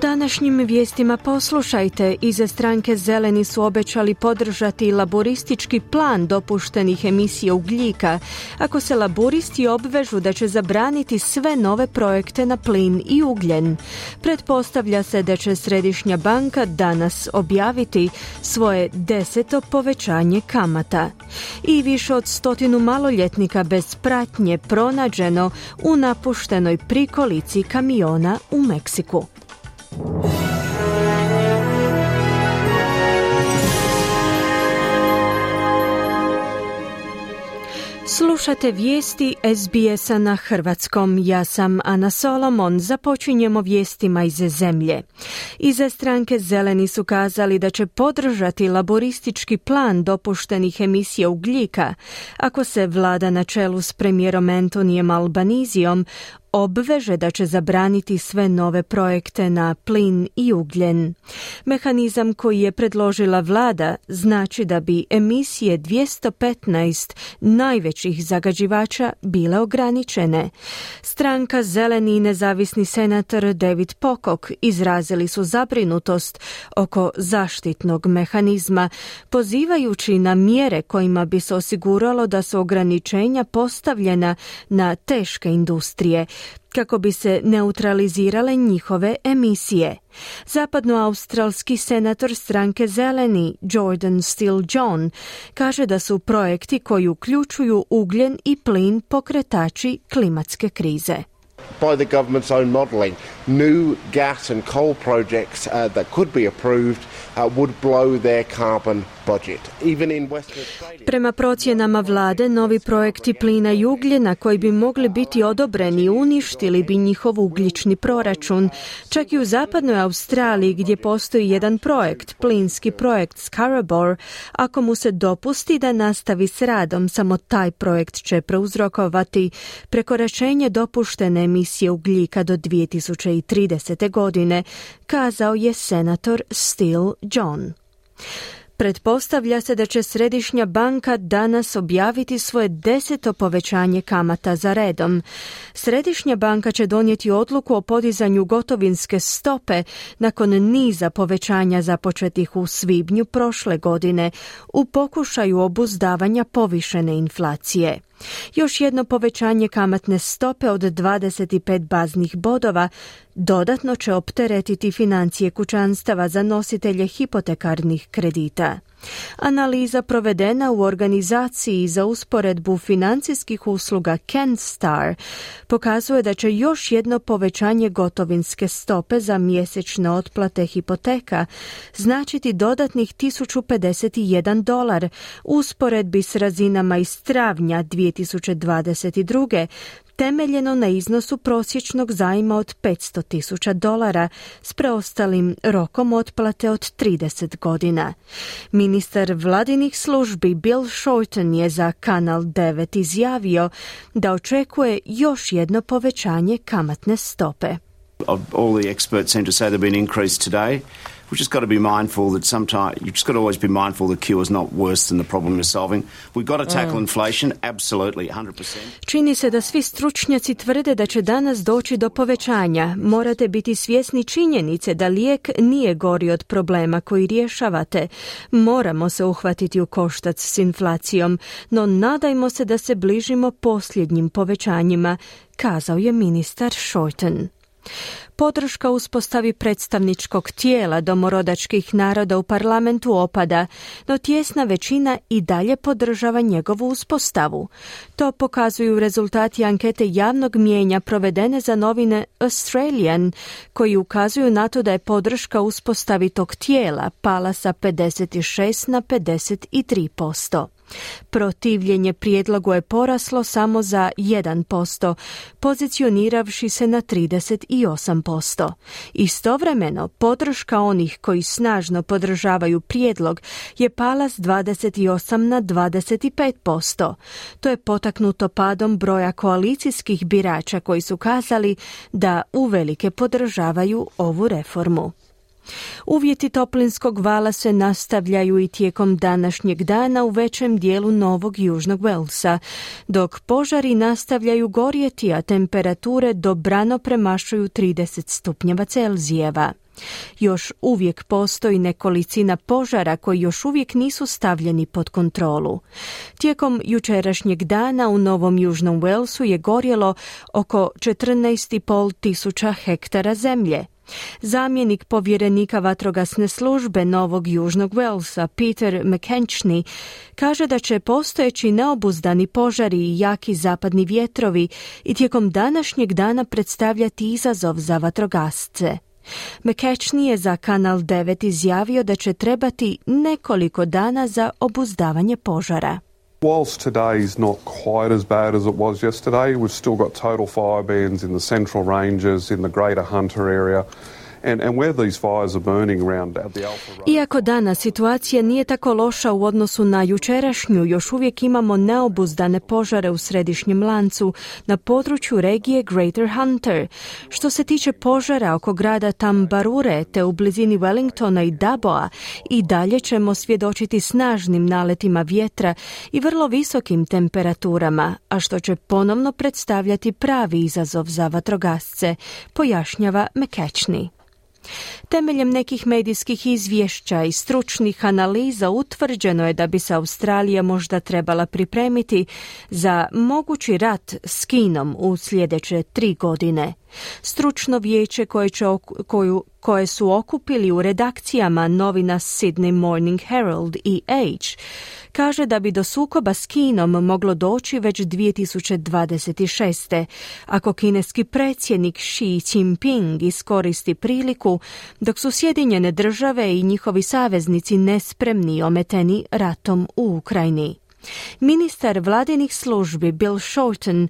Današnjim vijestima poslušajte, iza stranke Zeleni su obećali podržati laboristički plan dopuštenih emisija ugljika, ako se laboristi obvežu da će zabraniti sve nove projekte na plin i ugljen. Pretpostavlja se da će Središnja banka danas objaviti svoje deseto povećanje kamata. I više od stotinu maloljetnika bez pratnje pronađeno u napuštenoj prikolici kamiona u Meksiku. Slušate vijesti SBS-a na hrvatskom. Ja sam Ana Solomon. Započinjemo vijestima iz zemlje. Iza stranke Zeleni su kazali da će podržati laboristički plan dopuštenih emisija ugljika ako se vlada na čelu s premijerom Antonijem Albanizijom obveže da će zabraniti sve nove projekte na plin i ugljen. Mehanizam koji je predložila vlada znači da bi emisije 215 najvećih zagađivača bile ograničene. Stranka Zeleni i nezavisni senator David Pokok izrazili su zabrinutost oko zaštitnog mehanizma, pozivajući na mjere kojima bi se osiguralo da su ograničenja postavljena na teške industrije, kako bi se neutralizirale njihove emisije. Zapadnoaustralski senator stranke Zeleni Jordan Steele John kaže da su projekti koji uključuju ugljen i plin pokretači klimatske krize. By the government's own modelling, new gas and coal projects uh, that could be approved uh, would blow their carbon Prema procjenama vlade, novi projekti plina i ugljena koji bi mogli biti odobreni uništili bi njihov ugljični proračun. Čak i u zapadnoj Australiji gdje postoji jedan projekt, plinski projekt Scarabor, ako mu se dopusti da nastavi s radom, samo taj projekt će preuzrokovati prekoračenje dopuštene emisije ugljika do 2030. godine, kazao je senator Steele John. Pretpostavlja se da će Središnja banka danas objaviti svoje deseto povećanje kamata za redom. Središnja banka će donijeti odluku o podizanju gotovinske stope nakon niza povećanja započetih u svibnju prošle godine u pokušaju obuzdavanja povišene inflacije. Još jedno povećanje kamatne stope od 25 baznih bodova dodatno će opteretiti financije kućanstava za nositelje hipotekarnih kredita. Analiza provedena u organizaciji za usporedbu financijskih usluga CanStar pokazuje da će još jedno povećanje gotovinske stope za mjesečne otplate hipoteka značiti dodatnih 1051 dolar usporedbi s razinama iz travnja 2022 temeljeno na iznosu prosječnog zajma od 500 tisuća dolara s preostalim rokom otplate od 30 godina. Ministar vladinih službi Bill Shorten je za Kanal 9 izjavio da očekuje još jedno povećanje kamatne stope. All the experts seem to say been increased today. We've just got to be mindful that sometimes you've just got to always be mindful the cure is not worse than the problem you're solving. We've got to tackle mm. inflation, absolutely, 100%. Čini se da svi stručnjaci tvrde da će danas doći do povećanja. Morate biti svjesni činjenice da lijek nije gori od problema koji rješavate. Moramo se uhvatiti u koštac s inflacijom, no nadajmo se da se bližimo posljednjim povećanjima, kazao je ministar Shorten. Podrška uspostavi predstavničkog tijela domorodačkih naroda u parlamentu opada, no tjesna većina i dalje podržava njegovu uspostavu. To pokazuju rezultati ankete javnog mijenja provedene za novine Australian, koji ukazuju na to da je podrška uspostavi tog tijela pala sa 56 na 53%. Protivljenje prijedlogu je poraslo samo za 1%, pozicioniravši se na 38%. Istovremeno, podrška onih koji snažno podržavaju prijedlog je pala s 28 na 25%. To je potaknuto padom broja koalicijskih birača koji su kazali da uvelike podržavaju ovu reformu. Uvjeti toplinskog vala se nastavljaju i tijekom današnjeg dana u većem dijelu Novog Južnog Velsa, dok požari nastavljaju gorjeti, a temperature dobrano premašuju 30 stupnjeva Celzijeva. Još uvijek postoji nekolicina požara koji još uvijek nisu stavljeni pod kontrolu. Tijekom jučerašnjeg dana u Novom Južnom Walesu je gorjelo oko 14,5 tisuća hektara zemlje. Zamjenik povjerenika vatrogasne službe Novog Južnog Walesa, Peter McKenčny, kaže da će postojeći neobuzdani požari i jaki zapadni vjetrovi i tijekom današnjeg dana predstavljati izazov za vatrogasce. McKechnie je za Kanal 9 izjavio da će trebati nekoliko dana za obuzdavanje požara. Whilst today is not quite as bad as it was yesterday, we've still got total fire bans in the central ranges, in the greater Hunter area. Iako danas situacija nije tako loša u odnosu na jučerašnju, još uvijek imamo neobuzdane požare u središnjem lancu na području regije Greater Hunter. Što se tiče požara oko grada Tambarure te u blizini Wellingtona i Daboa, i dalje ćemo svjedočiti snažnim naletima vjetra i vrlo visokim temperaturama, a što će ponovno predstavljati pravi izazov za vatrogasce, pojašnjava McKechnie. Temeljem nekih medijskih izvješća i stručnih analiza utvrđeno je da bi se Australija možda trebala pripremiti za mogući rat s Kinom u sljedeće tri godine. Stručno vijeće koje, će, koju, koje su okupili u redakcijama novina Sydney Morning Herald i Age kaže da bi do sukoba s Kinom moglo doći već 2026. ako kineski predsjednik Xi Jinping iskoristi priliku dok su Sjedinjene države i njihovi saveznici nespremni ometeni ratom u Ukrajini. Ministar vladinih službi Bill Shorten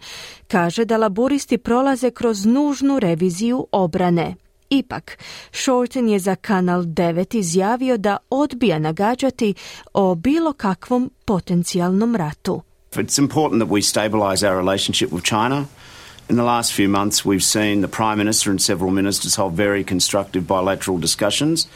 kaže da laburisti prolaze kroz nužnu reviziju obrane. Ipak, Shorten je za Kanal 9 izjavio da odbija nagađati o bilo kakvom potencijalnom ratu. It's important that we stabilize our relationship with China. In the last few months, we've seen the Prime Minister and several ministers hold very constructive bilateral discussions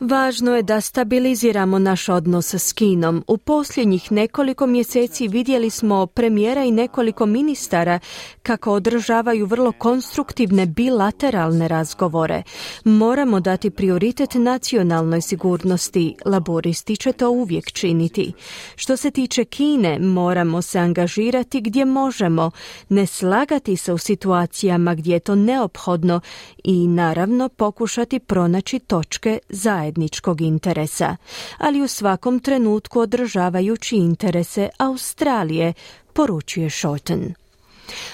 Važno je da stabiliziramo naš odnos s Kinom. U posljednjih nekoliko mjeseci vidjeli smo premijera i nekoliko ministara kako održavaju vrlo konstruktivne bilateralne razgovore. Moramo dati prioritet nacionalnoj sigurnosti. Laboristi će to uvijek činiti. Što se tiče Kine, moramo se angažirati gdje možemo, ne slagati se u situacijama gdje je to neophodno i naravno pokušati pronaći točke zajedničkog interesa, ali u svakom trenutku održavajući interese Australije, poručuje Shorten.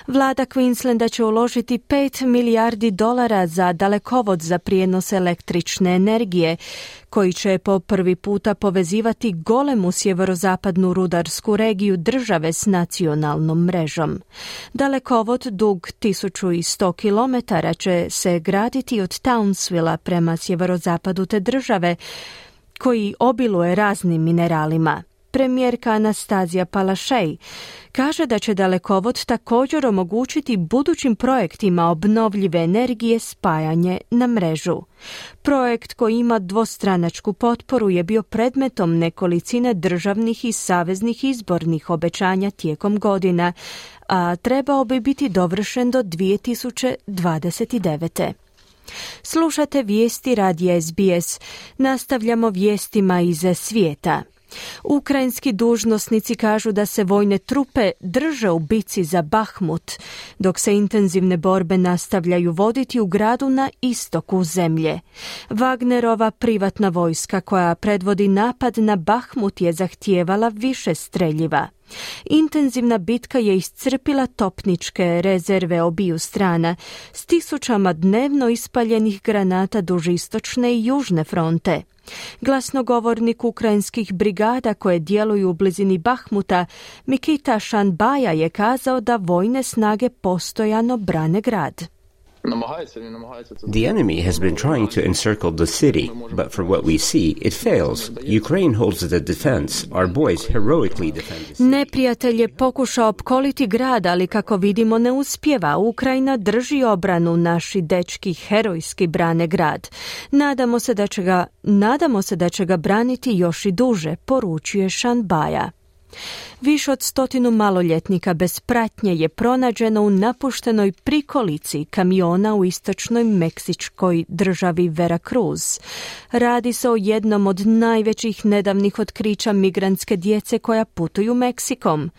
Vlada Queenslanda će uložiti 5 milijardi dolara za dalekovod za prijenos električne energije, koji će po prvi puta povezivati golemu sjeverozapadnu rudarsku regiju države s nacionalnom mrežom. Dalekovod dug 1100 km će se graditi od Townsvilla prema sjeverozapadu te države, koji obiluje raznim mineralima premijerka Anastazija Palašej kaže da će dalekovod također omogućiti budućim projektima obnovljive energije spajanje na mrežu. Projekt koji ima dvostranačku potporu je bio predmetom nekolicine državnih i saveznih izbornih obećanja tijekom godina, a trebao bi biti dovršen do 2029. Slušate vijesti radija SBS. Nastavljamo vijestima iz svijeta. Ukrajinski dužnosnici kažu da se vojne trupe drže u bici za Bahmut, dok se intenzivne borbe nastavljaju voditi u gradu na istoku zemlje. Wagnerova privatna vojska koja predvodi napad na Bahmut je zahtijevala više streljiva. Intenzivna bitka je iscrpila topničke rezerve obiju strana s tisućama dnevno ispaljenih granata duž istočne i južne fronte. Glasnogovornik ukrajinskih brigada koje djeluju u blizini Bahmuta, Mikita Šanbaja je kazao da vojne snage postojano brane grad. The enemy has been trying to encircle the city, but for what we see, it fails. Ukraine holds the defense. Our boys heroically defend the city. Neprijatelj je pokušao opkoliti grad, ali kako vidimo ne uspjeva. Ukrajina drži obranu, naši dečki herojski brane grad. Nadamo se da će ga, nadamo se da će ga braniti još i duže, poručuje Šanbaja. Više od stotinu maloljetnika bez pratnje je pronađeno u napuštenoj prikolici kamiona u istočnoj meksičkoj državi Veracruz. Radi se o jednom od najvećih nedavnih otkrića migrantske djece koja putuju Meksikom.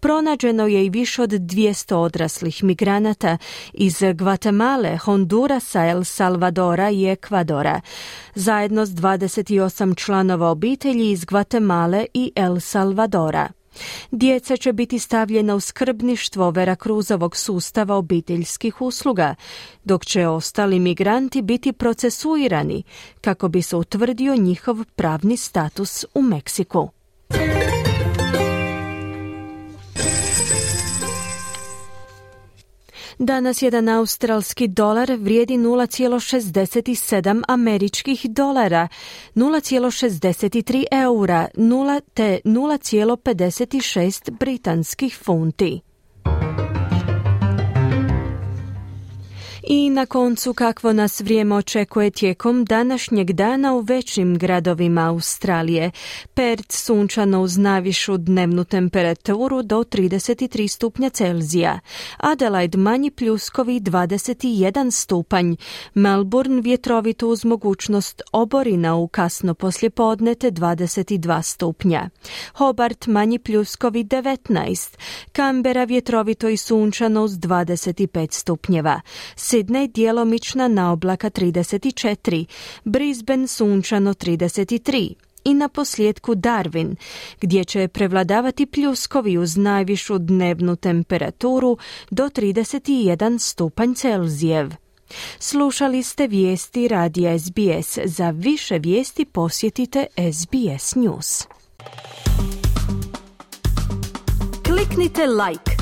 Pronađeno je i više od 200 odraslih migranata iz Guatemala, Hondurasa, El Salvadora i Ekvadora. Zajedno s 28 članova obitelji iz Guatemala i El Salvadora. Djeca će biti stavljena u skrbništvo Verakruzovog sustava obiteljskih usluga, dok će ostali migranti biti procesuirani kako bi se utvrdio njihov pravni status u Meksiku. Danas jedan australski dolar vrijedi 0,67 američkih dolara, 0,63 eura, 0 te 0,56 britanskih funti. I na koncu kakvo nas vrijeme očekuje tijekom današnjeg dana u većim gradovima Australije. Perth sunčano uz najvišu dnevnu temperaturu do 33 stupnja Celzija. Adelaide manji pljuskovi 21 stupanj. Melbourne vjetrovito uz mogućnost oborina u kasno poslijepodne te 22 stupnja. Hobart manji pljuskovi 19. Canberra vjetrovito i sunčano uz 25 stupnjeva. Sidney djelomična na oblaka 34, Brisbane sunčano 33 i na posljedku Darwin, gdje će prevladavati pljuskovi uz najvišu dnevnu temperaturu do 31 stupanj Celzijev. Slušali ste vijesti radija SBS. Za više vijesti posjetite SBS News. Kliknite like,